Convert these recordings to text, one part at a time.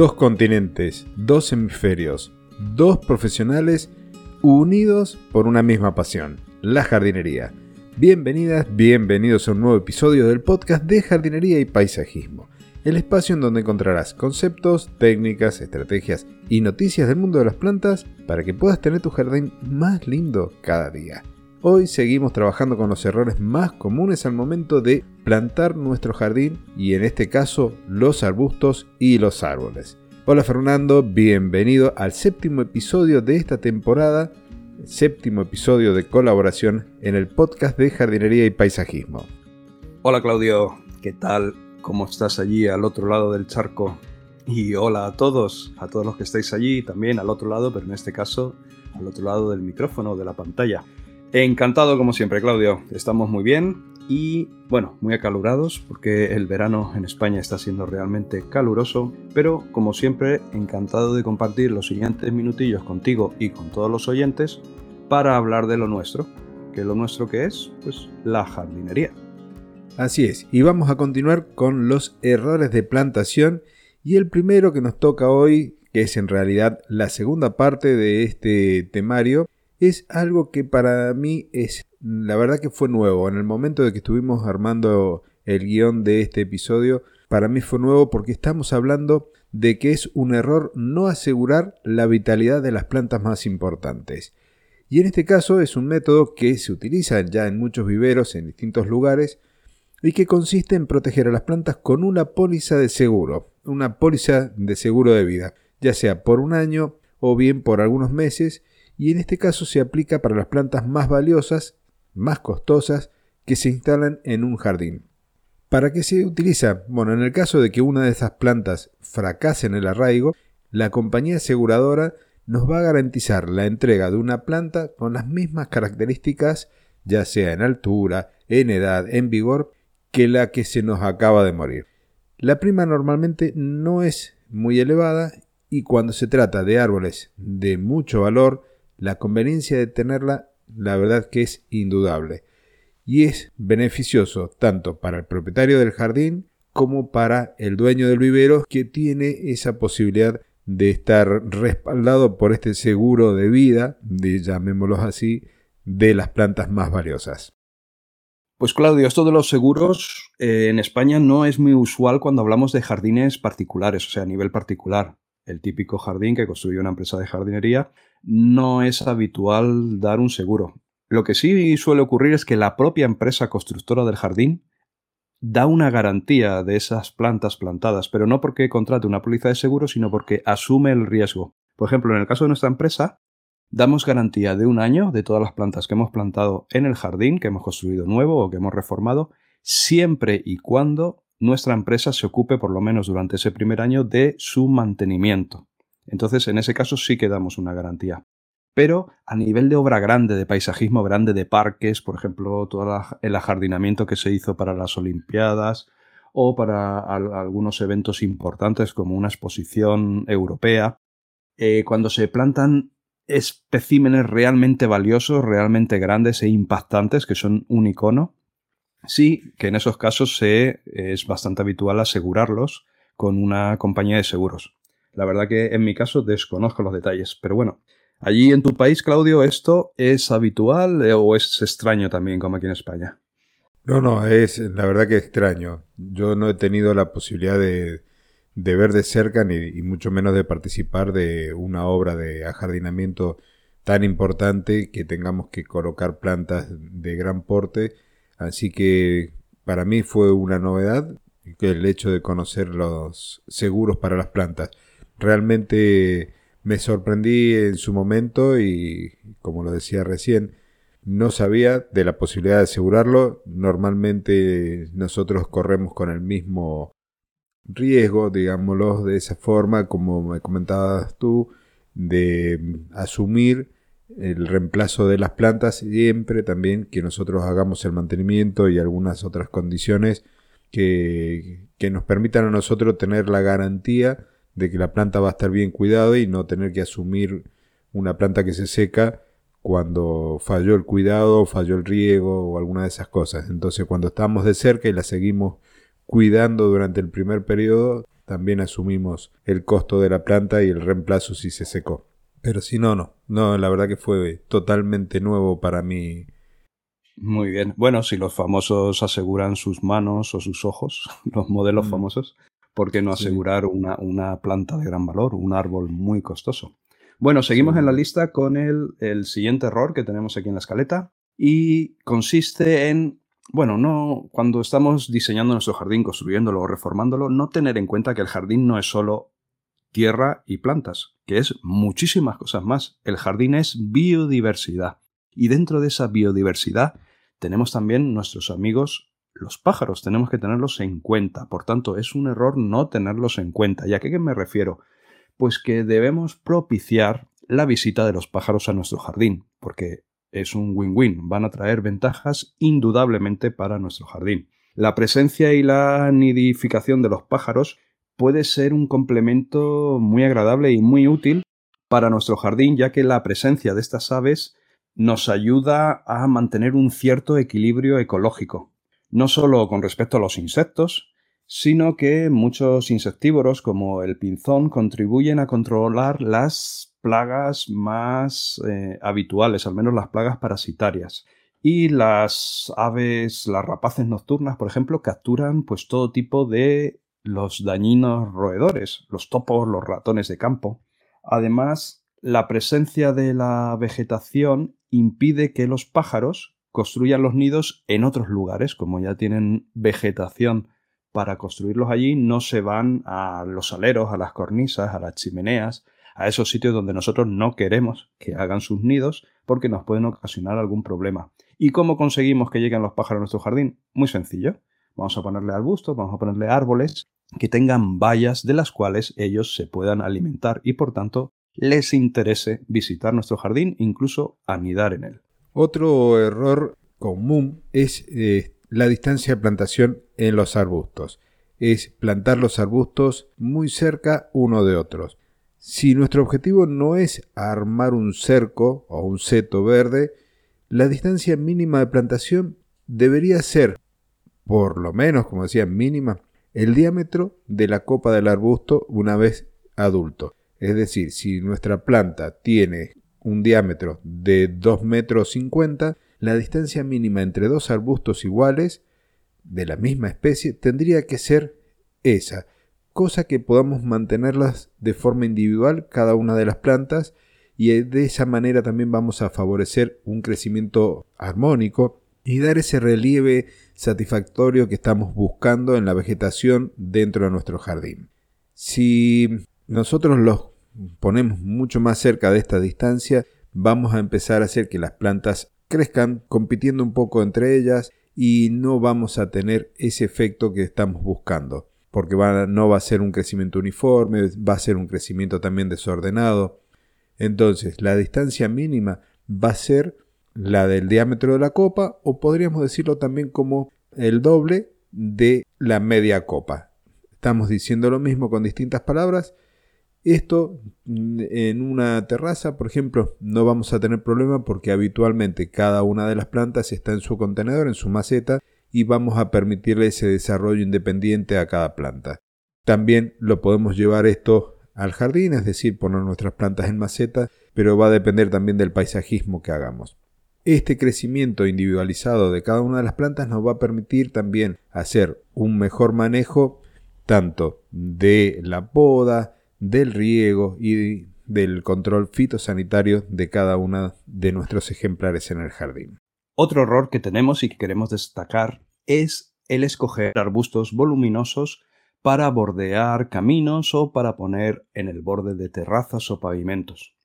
dos continentes, dos hemisferios, dos profesionales unidos por una misma pasión, la jardinería. Bienvenidas, bienvenidos a un nuevo episodio del podcast de jardinería y paisajismo, el espacio en donde encontrarás conceptos, técnicas, estrategias y noticias del mundo de las plantas para que puedas tener tu jardín más lindo cada día. Hoy seguimos trabajando con los errores más comunes al momento de plantar nuestro jardín y en este caso los arbustos y los árboles. Hola Fernando, bienvenido al séptimo episodio de esta temporada, séptimo episodio de colaboración en el podcast de jardinería y paisajismo. Hola Claudio, ¿qué tal? ¿Cómo estás allí al otro lado del charco? Y hola a todos, a todos los que estáis allí, también al otro lado, pero en este caso al otro lado del micrófono, de la pantalla. Encantado como siempre, Claudio. Estamos muy bien y, bueno, muy acalorados porque el verano en España está siendo realmente caluroso, pero como siempre, encantado de compartir los siguientes minutillos contigo y con todos los oyentes para hablar de lo nuestro. ¿Que lo nuestro es? Pues la jardinería. Así es, y vamos a continuar con los errores de plantación y el primero que nos toca hoy, que es en realidad la segunda parte de este temario, es algo que para mí es, la verdad que fue nuevo. En el momento de que estuvimos armando el guion de este episodio, para mí fue nuevo porque estamos hablando de que es un error no asegurar la vitalidad de las plantas más importantes. Y en este caso es un método que se utiliza ya en muchos viveros en distintos lugares y que consiste en proteger a las plantas con una póliza de seguro, una póliza de seguro de vida, ya sea por un año o bien por algunos meses y en este caso se aplica para las plantas más valiosas, más costosas, que se instalan en un jardín. ¿Para qué se utiliza? Bueno, en el caso de que una de esas plantas fracase en el arraigo, la compañía aseguradora nos va a garantizar la entrega de una planta con las mismas características, ya sea en altura, en edad, en vigor, que la que se nos acaba de morir. La prima normalmente no es muy elevada y cuando se trata de árboles de mucho valor, la conveniencia de tenerla, la verdad que es indudable. Y es beneficioso tanto para el propietario del jardín como para el dueño del vivero que tiene esa posibilidad de estar respaldado por este seguro de vida, de, llamémoslo así, de las plantas más valiosas. Pues Claudio, esto de los seguros eh, en España no es muy usual cuando hablamos de jardines particulares, o sea, a nivel particular el típico jardín que construye una empresa de jardinería, no es habitual dar un seguro. Lo que sí suele ocurrir es que la propia empresa constructora del jardín da una garantía de esas plantas plantadas, pero no porque contrate una póliza de seguro, sino porque asume el riesgo. Por ejemplo, en el caso de nuestra empresa, damos garantía de un año de todas las plantas que hemos plantado en el jardín, que hemos construido nuevo o que hemos reformado, siempre y cuando nuestra empresa se ocupe por lo menos durante ese primer año de su mantenimiento. Entonces, en ese caso sí que damos una garantía. Pero a nivel de obra grande, de paisajismo grande, de parques, por ejemplo, todo el ajardinamiento que se hizo para las Olimpiadas o para algunos eventos importantes como una exposición europea, eh, cuando se plantan especímenes realmente valiosos, realmente grandes e impactantes, que son un icono, Sí, que en esos casos se, es bastante habitual asegurarlos con una compañía de seguros. La verdad que en mi caso desconozco los detalles, pero bueno, allí en tu país, Claudio, ¿esto es habitual eh, o es extraño también como aquí en España? No, no, es la verdad que extraño. Yo no he tenido la posibilidad de, ver de cerca ni y mucho menos de participar de una obra de ajardinamiento tan importante que tengamos que colocar plantas de gran porte Así que para mí fue una novedad el hecho de conocer los seguros para las plantas. Realmente me sorprendí en su momento y, como lo decía recién, no sabía de la posibilidad de asegurarlo. Normalmente nosotros corremos con el mismo riesgo, digámoslo de esa forma, como me comentabas tú, de asumir el reemplazo de las plantas, siempre también que nosotros hagamos el mantenimiento y algunas otras condiciones que, que nos permitan a nosotros tener la garantía de que la planta va a estar bien cuidada y no tener que asumir una planta que se seca cuando falló el cuidado, falló el riego o alguna de esas cosas. Entonces cuando estamos de cerca y la seguimos cuidando durante el primer periodo, también asumimos el costo de la planta y el reemplazo si se secó. Pero si no, no. No, la verdad que fue totalmente nuevo para mí. Muy bien. Bueno, si los famosos aseguran sus manos o sus ojos, los modelos mm. famosos, ¿por qué no asegurar una, una, planta de gran valor, un árbol muy costoso? Bueno, seguimos en la lista con el, el siguiente error que tenemos aquí en la escaleta y consiste en bueno, no, cuando estamos diseñando nuestro jardín, construyéndolo o reformándolo, no tener en cuenta que el jardín no es solo tierra y plantas, que es muchísimas cosas más. El jardín es biodiversidad. Y dentro de esa biodiversidad tenemos también nuestros amigos los pájaros, tenemos que tenerlos en cuenta. Por tanto, es un error no tenerlos en cuenta. ¿Y a qué me refiero? Pues que debemos propiciar la visita de los pájaros a nuestro jardín, porque es un win-win, van a traer ventajas indudablemente para nuestro jardín. La presencia y la nidificación de los pájaros puede ser un complemento muy agradable y muy útil para nuestro jardín, ya que la presencia de estas aves nos ayuda a mantener un cierto equilibrio ecológico, no solo con respecto a los insectos, sino que muchos insectívoros como el pinzón contribuyen a controlar las plagas más eh, habituales, al menos las plagas parasitarias. Y las aves, las rapaces nocturnas, por ejemplo, capturan pues todo tipo de los dañinos roedores, los topos, los ratones de campo. Además, la presencia de la vegetación impide que los pájaros construyan los nidos en otros lugares, como ya tienen vegetación para construirlos allí, no se van a los aleros, a las cornisas, a las chimeneas, a esos sitios donde nosotros no queremos que hagan sus nidos porque nos pueden ocasionar algún problema. ¿Y cómo conseguimos que lleguen los pájaros a nuestro jardín? Muy sencillo. Vamos a ponerle arbustos, vamos a ponerle árboles que tengan vallas de las cuales ellos se puedan alimentar y por tanto les interese visitar nuestro jardín, incluso anidar en él. Otro error común es eh, la distancia de plantación en los arbustos. Es plantar los arbustos muy cerca uno de otros. Si nuestro objetivo no es armar un cerco o un seto verde, la distancia mínima de plantación debería ser, por lo menos, como decía, mínima, el diámetro de la copa del arbusto una vez adulto. Es decir, si nuestra planta tiene un diámetro de 2 metros 50, la distancia mínima entre dos arbustos iguales de la misma especie tendría que ser esa cosa que podamos mantenerlas de forma individual cada una de las plantas y de esa manera también vamos a favorecer un crecimiento armónico y dar ese relieve satisfactorio que estamos buscando en la vegetación dentro de nuestro jardín. Si nosotros los ponemos mucho más cerca de esta distancia, vamos a empezar a hacer que las plantas crezcan compitiendo un poco entre ellas y no vamos a tener ese efecto que estamos buscando porque no va a ser un crecimiento uniforme, va a ser un crecimiento también desordenado. Entonces, la distancia mínima va a ser la del diámetro de la copa o podríamos decirlo también como el doble de la media copa. Estamos diciendo lo mismo con distintas palabras. Esto mm, en una terraza, por ejemplo, no vamos a tener problema porque habitualmente cada una de las plantas está en su contenedor, en su maceta, y vamos a permitirle ese desarrollo independiente a cada planta. También lo podemos llevar esto al jardín, es decir, poner nuestras plantas en maceta, pero va a depender también del paisajismo que hagamos. Este crecimiento individualizado de cada una de las plantas nos va a permitir también hacer un mejor manejo tanto de la poda, del riego y del control fitosanitario de cada una de nuestros ejemplares en el jardín. Otro error que tenemos y que queremos destacar es el escoger arbustos voluminosos para bordear caminos o para poner en el borde de terrazas o pavimentos.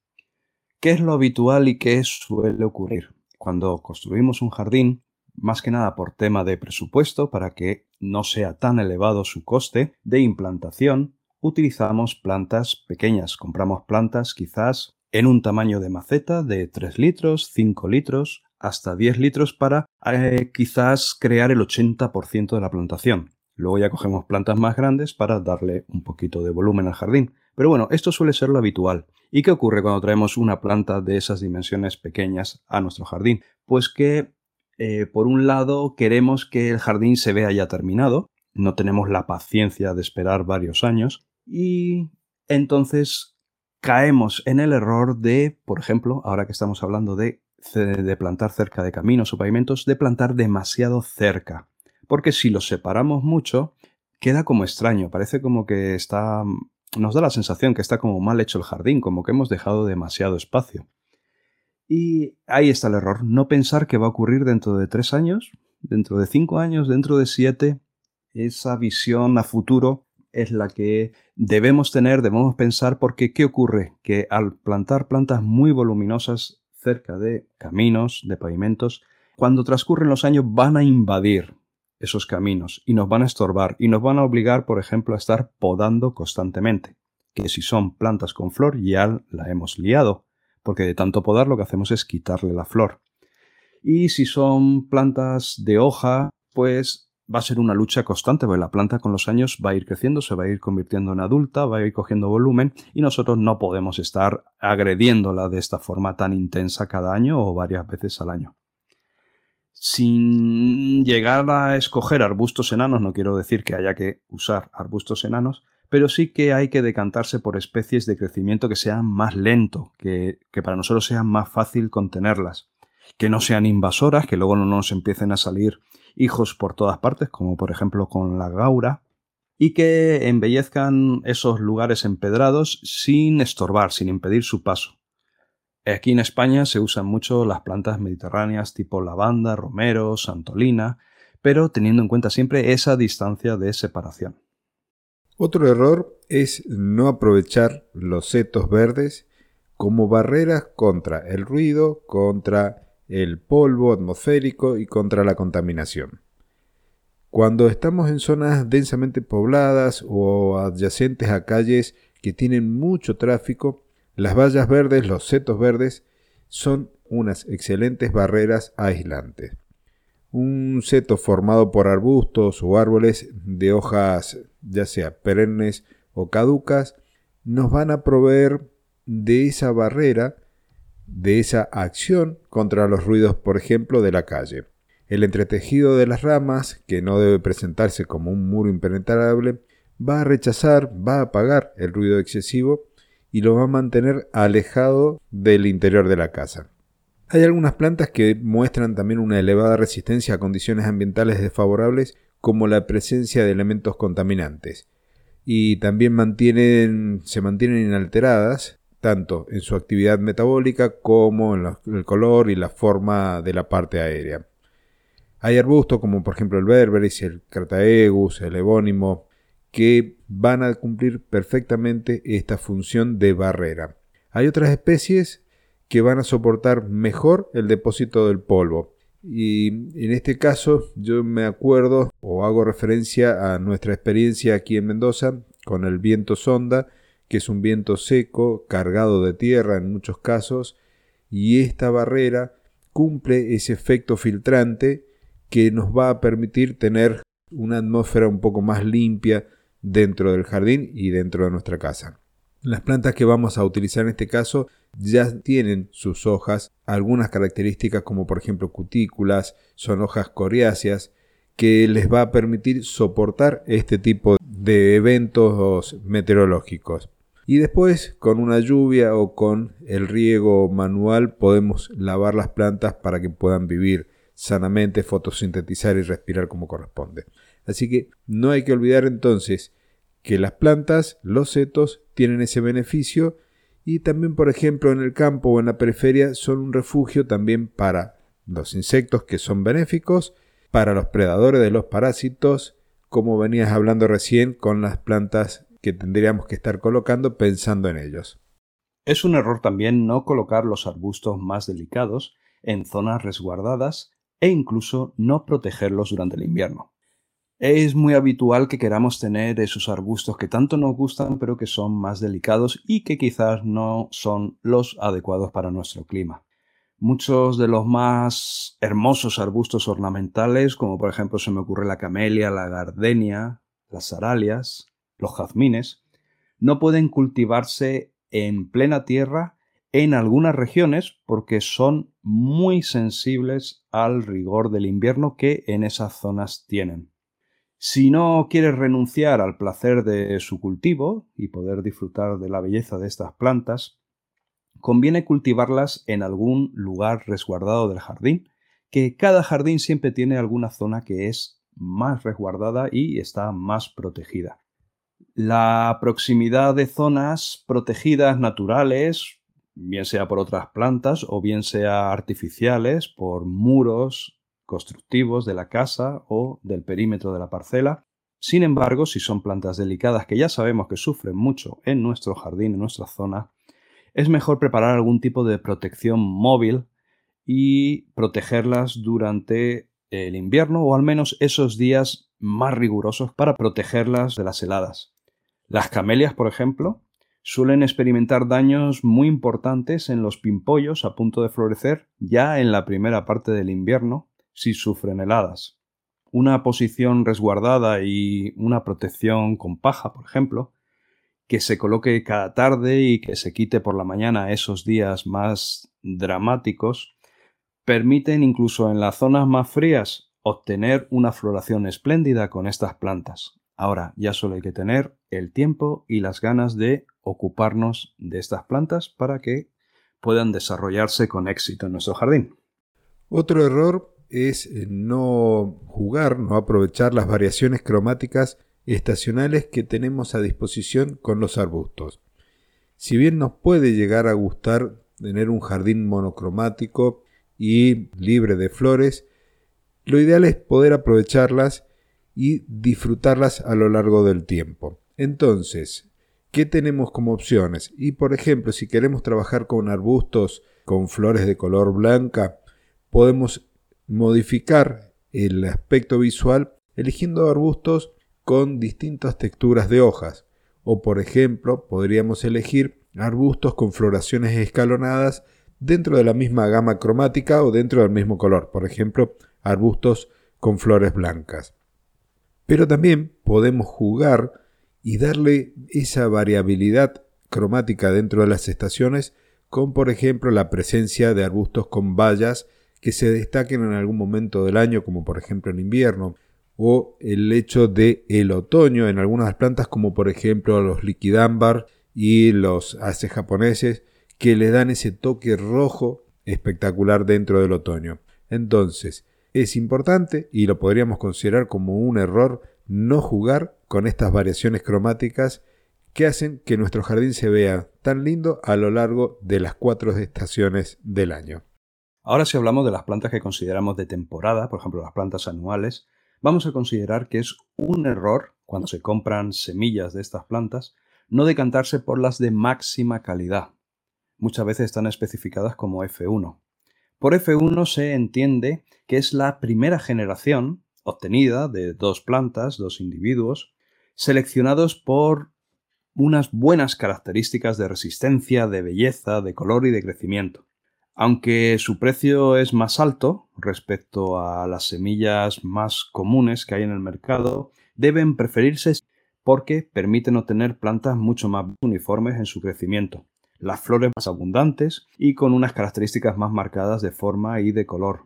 ¿Qué es lo habitual y qué suele ocurrir? Cuando construimos un jardín, más que nada por tema de presupuesto, para que no sea tan elevado su coste de implantación, utilizamos plantas pequeñas. Compramos plantas quizás en un tamaño de maceta de 3 litros, 5 litros hasta 10 litros para eh, quizás crear el 80% de la plantación. Luego ya cogemos plantas más grandes para darle un poquito de volumen al jardín. Pero bueno, esto suele ser lo habitual. ¿Y qué ocurre cuando traemos una planta de esas dimensiones pequeñas a nuestro jardín? Pues que, eh, por un lado, queremos que el jardín se vea ya terminado, no tenemos la paciencia de esperar varios años y entonces caemos en el error de, por ejemplo, ahora que estamos hablando de, de plantar cerca de caminos o pavimentos, de plantar demasiado cerca. Porque si los separamos mucho, queda como extraño, parece como que está... nos da la sensación que está como mal hecho el jardín, como que hemos dejado demasiado espacio. Y ahí está el error, no pensar que va a ocurrir dentro de tres años, dentro de cinco años, dentro de siete. Esa visión a futuro es la que debemos tener, debemos pensar, porque ¿qué ocurre? Que al plantar plantas muy voluminosas cerca de caminos, de pavimentos, cuando transcurren los años van a invadir esos caminos y nos van a estorbar y nos van a obligar, por ejemplo, a estar podando constantemente. Que si son plantas con flor ya la hemos liado, porque de tanto podar lo que hacemos es quitarle la flor. Y si son plantas de hoja, pues va a ser una lucha constante, porque la planta con los años va a ir creciendo, se va a ir convirtiendo en adulta, va a ir cogiendo volumen y nosotros no podemos estar agrediéndola de esta forma tan intensa cada año o varias veces al año. Sin llegar a escoger arbustos enanos, no quiero decir que haya que usar arbustos enanos, pero sí que hay que decantarse por especies de crecimiento que sean más lento, que, para nosotros sea más fácil contenerlas, que no sean invasoras, que luego no nos empiecen a salir hijos por todas partes, como por ejemplo con la gaura, y que embellezcan esos lugares empedrados sin estorbar, sin impedir su paso. Aquí en España se usan mucho las plantas mediterráneas tipo lavanda, romero, santolina, pero teniendo en cuenta siempre esa distancia de separación. Otro error es no aprovechar los setos verdes como barreras contra el ruido, contra el polvo atmosférico y contra la contaminación. Cuando estamos en zonas densamente pobladas o adyacentes a calles que tienen mucho tráfico, las vallas verdes, los setos verdes, son unas excelentes barreras aislantes un seto formado por arbustos o árboles de hojas ya sea perennes o caducas, nos van a proveer de esa barrera, de esa acción contra los ruidos, por ejemplo, de la calle. El entretejido de las ramas, que no debe presentarse como un muro impenetrable, va a rechazar, va a apagar el ruido excesivo y lo va a mantener alejado del interior de la casa. Hay algunas plantas que muestran también una elevada resistencia a condiciones ambientales desfavorables como la presencia de elementos contaminantes y también mantienen, se mantienen inalteradas tanto en su actividad metabólica como en el color y la forma de la parte aérea. Hay arbustos como por ejemplo el berberis, el crataegus, el evónimo, que van a cumplir perfectamente esta función de barrera. Hay otras especies que van a soportar mejor el depósito del polvo. Y en este caso yo me acuerdo o hago referencia a nuestra experiencia aquí en Mendoza con el viento sonda, que es un viento seco, cargado de tierra en muchos casos, y esta barrera cumple ese efecto filtrante que nos va a permitir tener una atmósfera un poco más limpia dentro del jardín y dentro de nuestra casa. Las plantas que vamos a utilizar en este caso ya tienen sus hojas algunas características como por ejemplo cutículas, son hojas coriáceas que les va a permitir soportar este tipo de eventos meteorológicos. Y después con una lluvia o con el riego manual podemos lavar las plantas para que puedan vivir sanamente, fotosintetizar y respirar como corresponde. Así que no hay que olvidar entonces que las plantas, los setos, tienen ese beneficio y también, por ejemplo, en el campo o en la periferia son un refugio también para los insectos que son benéficos, para los predadores de los parásitos, como venías hablando recién con las plantas que tendríamos que estar colocando pensando en ellos. Es un error también no colocar los arbustos más delicados en zonas resguardadas e incluso no protegerlos durante el invierno. Es muy habitual que queramos tener esos arbustos que tanto nos gustan pero que son más delicados y que quizás no son los adecuados para nuestro clima. Muchos de los más hermosos arbustos ornamentales, como por ejemplo se me ocurre la camelia, la gardenia, las aralias, los jazmines, no pueden cultivarse en plena tierra en algunas regiones porque son muy sensibles al rigor del invierno que en esas zonas tienen. Si no quieres renunciar al placer de su cultivo y poder disfrutar de la belleza de estas plantas, conviene cultivarlas en algún lugar resguardado del jardín, que cada jardín siempre tiene alguna zona que es más resguardada y está más protegida. La proximidad de zonas protegidas naturales, bien sea por otras plantas o bien sea artificiales, por muros constructivos de la casa o del perímetro de la parcela. Sin embargo, si son plantas delicadas que ya sabemos que sufren mucho en nuestro jardín, en nuestra zona, es mejor preparar algún tipo de protección móvil y protegerlas durante el invierno o al menos esos días más rigurosos para protegerlas de las heladas. Las camelias, por ejemplo, suelen experimentar daños muy importantes en los pimpollos a punto de florecer ya en la primera parte del invierno si sufren heladas. Una posición resguardada y una protección con paja, por ejemplo, que se coloque cada tarde y que se quite por la mañana esos días más dramáticos, permiten incluso en las zonas más frías obtener una floración espléndida con estas plantas. Ahora ya solo hay que tener el tiempo y las ganas de ocuparnos de estas plantas para que puedan desarrollarse con éxito en nuestro jardín. Otro error es eh, no jugar, no aprovechar las variaciones cromáticas estacionales que tenemos a disposición con los arbustos. Si bien nos puede llegar a gustar tener un jardín monocromático y libre de flores, lo ideal es poder aprovecharlas y disfrutarlas a lo largo del tiempo. Entonces, ¿qué tenemos como opciones? Y por ejemplo, si queremos trabajar con arbustos con flores de color blanca, podemos modificar el aspecto visual eligiendo arbustos con distintas texturas de hojas. O por ejemplo, podríamos elegir arbustos con floraciones escalonadas dentro de la misma gama cromática o dentro del mismo color. Por ejemplo, arbustos con flores blancas. Pero también podemos jugar y darle esa variabilidad cromática dentro de las estaciones con por ejemplo la presencia de arbustos con bayas que se destaquen en algún momento del año como por ejemplo en invierno o el hecho de el otoño en algunas plantas como por ejemplo los liquidámbar y los haces japoneses que le dan ese toque rojo espectacular dentro del otoño. Entonces, es importante y lo podríamos considerar como un error no jugar con estas variaciones cromáticas que hacen que nuestro jardín se vea tan lindo a lo largo de las cuatro estaciones del año. Ahora si hablamos de las plantas que consideramos de temporada, por ejemplo las plantas anuales, vamos a considerar que es un error cuando se compran semillas de estas plantas no decantarse por las de máxima calidad. Muchas veces están especificadas como F1. Por F1 se entiende que es la primera generación obtenida de dos plantas, dos individuos, seleccionados por unas buenas características de resistencia, de belleza, de color y de crecimiento. Aunque su precio es más alto respecto a las semillas más comunes que hay en el mercado, deben preferirse porque permiten obtener plantas mucho más uniformes en su crecimiento, las flores más abundantes y con unas características más marcadas de forma y de color,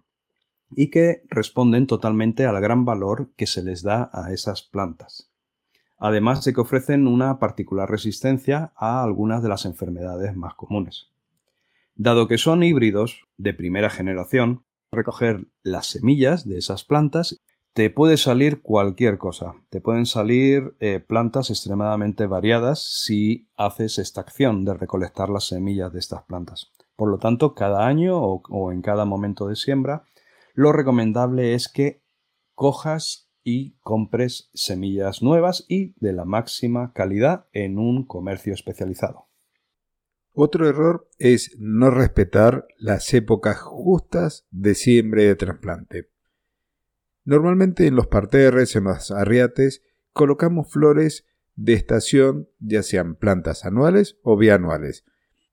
y que responden totalmente al gran valor que se les da a esas plantas. Además de que ofrecen una particular resistencia a algunas de las enfermedades más comunes. Dado que son híbridos de primera generación, recoger las semillas de esas plantas te puede salir cualquier cosa. Te pueden salir eh, plantas extremadamente variadas si haces esta acción de recolectar las semillas de estas plantas. Por lo tanto, cada año o en cada momento de siembra, lo recomendable es que cojas y compres semillas nuevas y de la máxima calidad en un comercio especializado. Otro error es no respetar las épocas justas de siembra y de trasplante. Normalmente en los parterres, en los arriates, colocamos flores de estación, ya sean plantas anuales o bianuales.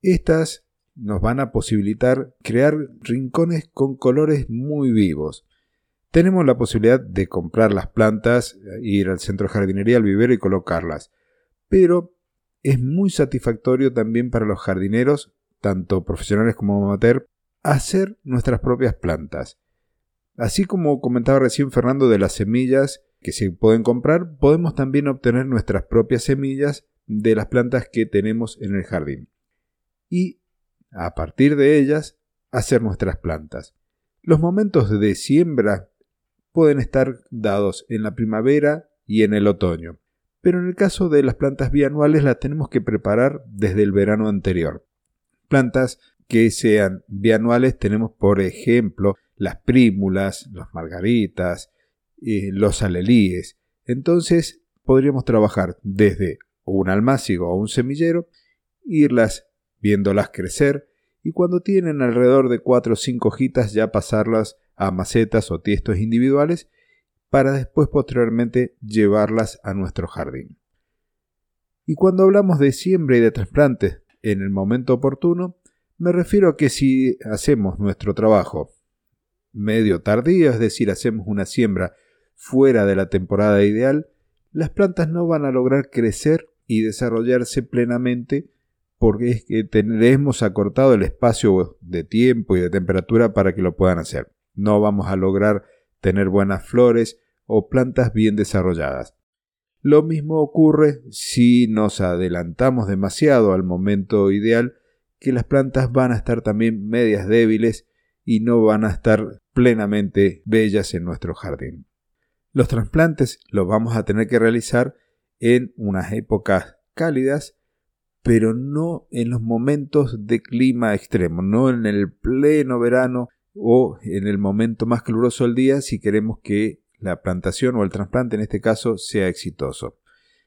Estas nos van a posibilitar crear rincones con colores muy vivos. Tenemos la posibilidad de comprar las plantas, ir al centro de jardinería, al vivero y colocarlas. Pero es muy satisfactorio también para los jardineros, tanto profesionales como amateur, hacer nuestras propias plantas. Así como comentaba recién Fernando de las semillas que se pueden comprar, podemos también obtener nuestras propias semillas de las plantas que tenemos en el jardín. Y a partir de ellas, hacer nuestras plantas. Los momentos de siembra pueden estar dados en la primavera y en el otoño, pero en el caso de las plantas bianuales las tenemos que preparar desde el verano anterior. Plantas que sean bianuales tenemos por ejemplo las prímulas, las margaritas, eh, los alelíes. Entonces podríamos trabajar desde un almácigo o un semillero, irlas viéndolas crecer y cuando tienen alrededor de 4 o 5 hojitas ya pasarlas a macetas o tiestos individuales para después posteriormente llevarlas a nuestro jardín. Y cuando hablamos de siembra y de trasplantes en el momento oportuno, me refiero a que si hacemos nuestro trabajo medio tardío, es decir, hacemos una siembra fuera de la temporada ideal, las plantas no van a lograr crecer y desarrollarse plenamente porque es que hemos acortado el espacio de tiempo y de temperatura para que lo puedan hacer. No vamos a lograr tener buenas flores o plantas bien desarrolladas. Lo mismo ocurre si nos adelantamos demasiado al momento ideal, que las plantas van a estar también medias débiles y no van a estar plenamente bellas en nuestro jardín. Los trasplantes los vamos a tener que realizar en unas épocas cálidas, pero no en los momentos de clima extremo, no en el pleno verano o en el momento más caluroso del día si queremos que la plantación o el trasplante en este caso sea exitoso.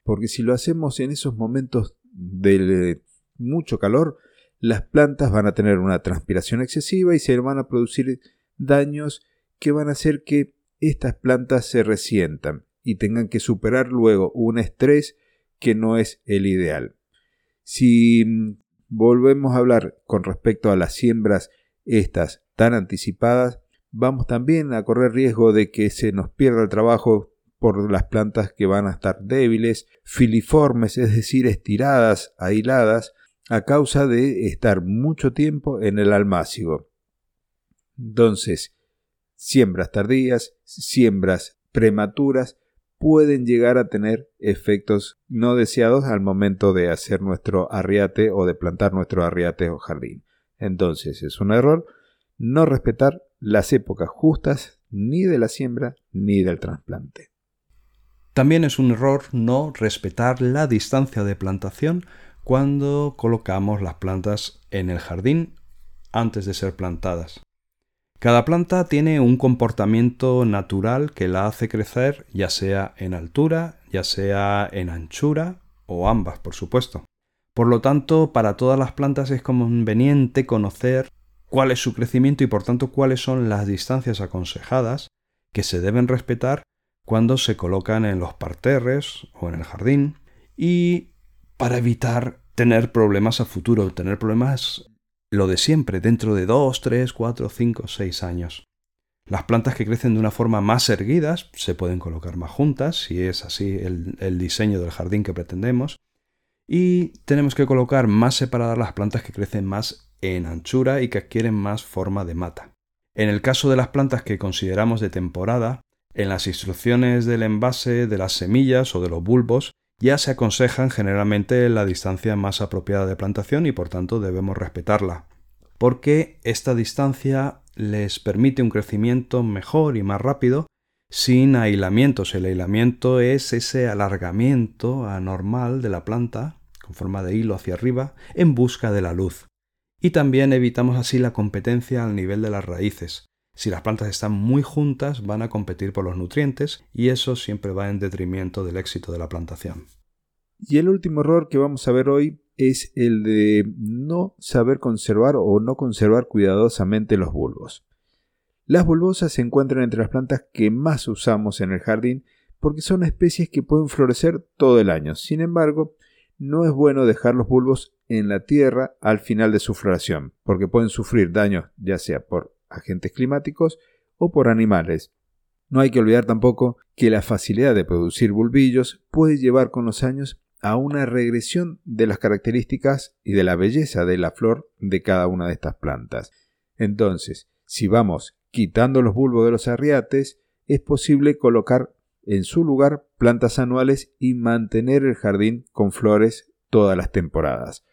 Porque si lo hacemos en esos momentos de mucho calor, las plantas van a tener una transpiración excesiva y se van a producir daños que van a hacer que estas plantas se resientan y tengan que superar luego un estrés que no es el ideal. Si mm, volvemos a hablar con respecto a las siembras estas tan anticipadas, vamos también a correr riesgo de que se nos pierda el trabajo por las plantas que van a estar débiles, filiformes, es decir, estiradas, aisladas, a causa de estar mucho tiempo en el almácigo. Entonces, siembras tardías, siembras prematuras, pueden llegar a tener efectos no deseados al momento de hacer nuestro arriate o de plantar nuestro arriate o jardín. Entonces es un error no respetar las épocas justas ni de la siembra ni del trasplante. También es un error no respetar la distancia de plantación cuando colocamos las plantas en el jardín antes de ser plantadas. Cada planta tiene un comportamiento natural que la hace crecer ya sea en altura, ya sea en anchura o ambas, por supuesto. Por lo tanto, para todas las plantas es conveniente conocer cuál es su crecimiento y por tanto cuáles son las distancias aconsejadas que se deben respetar cuando se colocan en los parterres o en el jardín y para evitar tener problemas a futuro, tener problemas lo de siempre, dentro de 2, 3, 4, 5, 6 años. Las plantas que crecen de una forma más erguidas se pueden colocar más juntas, si es así el, el diseño del jardín que pretendemos, y tenemos que colocar más separadas las plantas que crecen más en anchura y que adquieren más forma de mata. En el caso de las plantas que consideramos de temporada, en las instrucciones del envase, de las semillas o de los bulbos, ya se aconsejan generalmente la distancia más apropiada de plantación y por tanto debemos respetarla, porque esta distancia les permite un crecimiento mejor y más rápido sin aislamientos. El aislamiento es ese alargamiento anormal de la planta, con forma de hilo hacia arriba, en busca de la luz y también evitamos así la competencia al nivel de las raíces. Si las plantas están muy juntas van a competir por los nutrientes y eso siempre va en detrimento del éxito de la plantación. Y el último error que vamos a ver hoy es el de no saber conservar o no conservar cuidadosamente los bulbos. Las bulbosas se encuentran entre las plantas que más usamos en el jardín porque son especies que pueden florecer todo el año. Sin embargo, no es bueno dejar los bulbos en la tierra al final de su floración, porque pueden sufrir daños ya sea por agentes climáticos o por animales. No hay que olvidar tampoco que la facilidad de producir bulbillos puede llevar con los años a una regresión de las características y de la belleza de la flor de cada una de estas plantas. Entonces, si vamos quitando los bulbos de los arriates, es posible colocar en su lugar plantas anuales y mantener el jardín con flores todas las temporadas.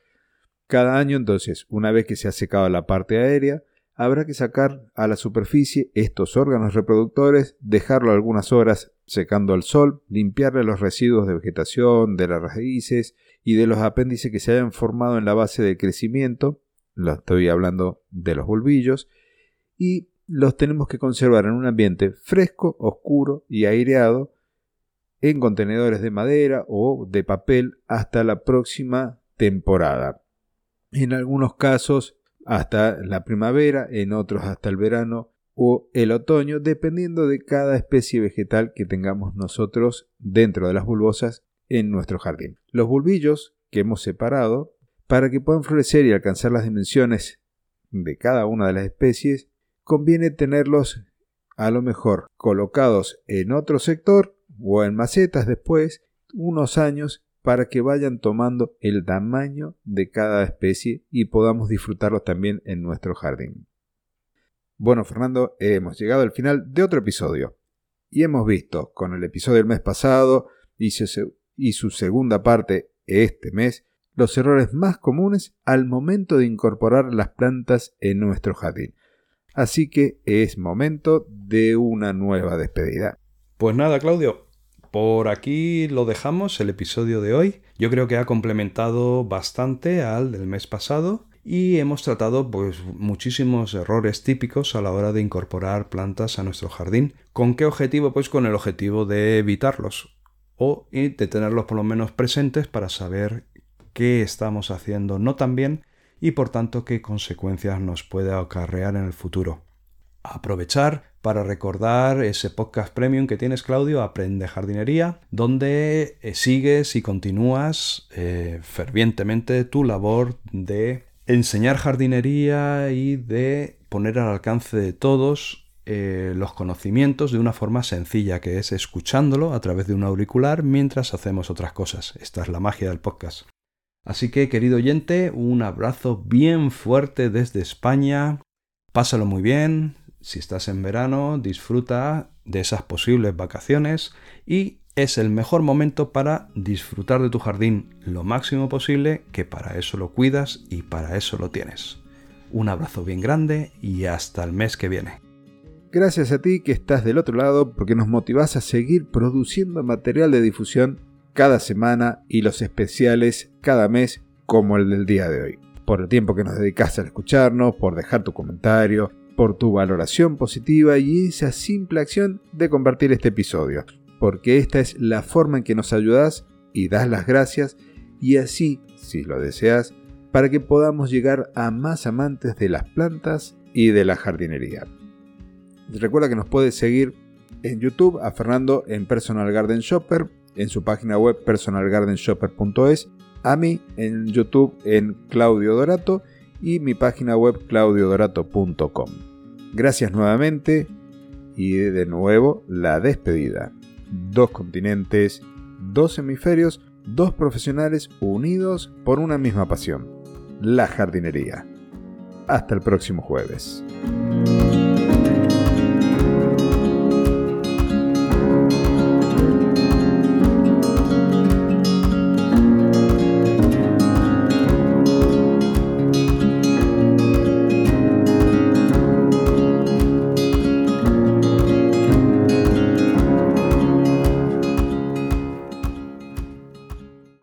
Cada año entonces, una vez que se ha secado la parte aérea, habrá que sacar a la superficie estos órganos reproductores, dejarlo algunas horas secando al sol, limpiarle los residuos de vegetación, de las raíces y de los apéndices que se hayan formado en la base del crecimiento, lo estoy hablando de los bulbillos, y los tenemos que conservar en un ambiente fresco, oscuro y aireado, en contenedores de madera o de papel hasta la próxima temporada. En algunos casos hasta la primavera, en otros hasta el verano o el otoño, dependiendo de cada especie vegetal que tengamos nosotros dentro de las bulbosas en nuestro jardín. Los bulbillos que hemos separado, para que puedan florecer y alcanzar las dimensiones de cada una de las especies, conviene tenerlos a lo mejor colocados en otro sector o en macetas después unos años para que vayan tomando el tamaño de cada especie y podamos disfrutarlos también en nuestro jardín. Bueno, Fernando, hemos llegado al final de otro episodio y hemos visto con el episodio del mes pasado y su, segunda parte este mes los errores más comunes al momento de incorporar las plantas en nuestro jardín. Así que es momento de una nueva despedida. Pues nada, Claudio, por aquí lo dejamos el episodio de hoy. Yo creo que ha complementado bastante al del mes pasado y hemos tratado pues muchísimos errores típicos a la hora de incorporar plantas a nuestro jardín. ¿Con qué objetivo? Pues con el objetivo de evitarlos o de tenerlos por lo menos presentes para saber qué estamos haciendo no tan bien y por tanto qué consecuencias nos puede acarrear en el futuro. Aprovechar para recordar ese podcast premium que tienes, Claudio, Aprende Jardinería, donde eh, sigues y continúas eh, fervientemente tu labor de enseñar jardinería y de poner al alcance de todos eh, los conocimientos de una forma sencilla, que es escuchándolo a través de un auricular mientras hacemos otras cosas. Esta es la magia del podcast. Así que, querido oyente, un abrazo bien fuerte desde España. Pásalo muy bien, si estás en verano, disfruta de esas posibles vacaciones y es el mejor momento para disfrutar de tu jardín lo máximo posible, que para eso lo cuidas y para eso lo tienes. Un abrazo bien grande y hasta el mes que viene. Gracias a ti que estás del otro lado porque nos motivas a seguir produciendo material de difusión cada semana y los especiales cada mes como el del día de hoy. Por el tiempo que nos dedicaste a escucharnos, por dejar tu comentario, por tu valoración positiva y esa simple acción de compartir este episodio, porque esta es la forma en que nos ayudas y das las gracias y así, si lo deseas, para que podamos llegar a más amantes de las plantas y de la jardinería. Recuerda que nos puedes seguir en YouTube a Fernando en Personal Garden Shopper, en su página web personalgardenshopper.es, a mí en YouTube en Claudio Dorato y mi página web claudiodorato.com. Gracias nuevamente y de nuevo la despedida. Dos continentes, dos hemisferios, dos profesionales unidos por una misma pasión, la jardinería. Hasta el próximo jueves.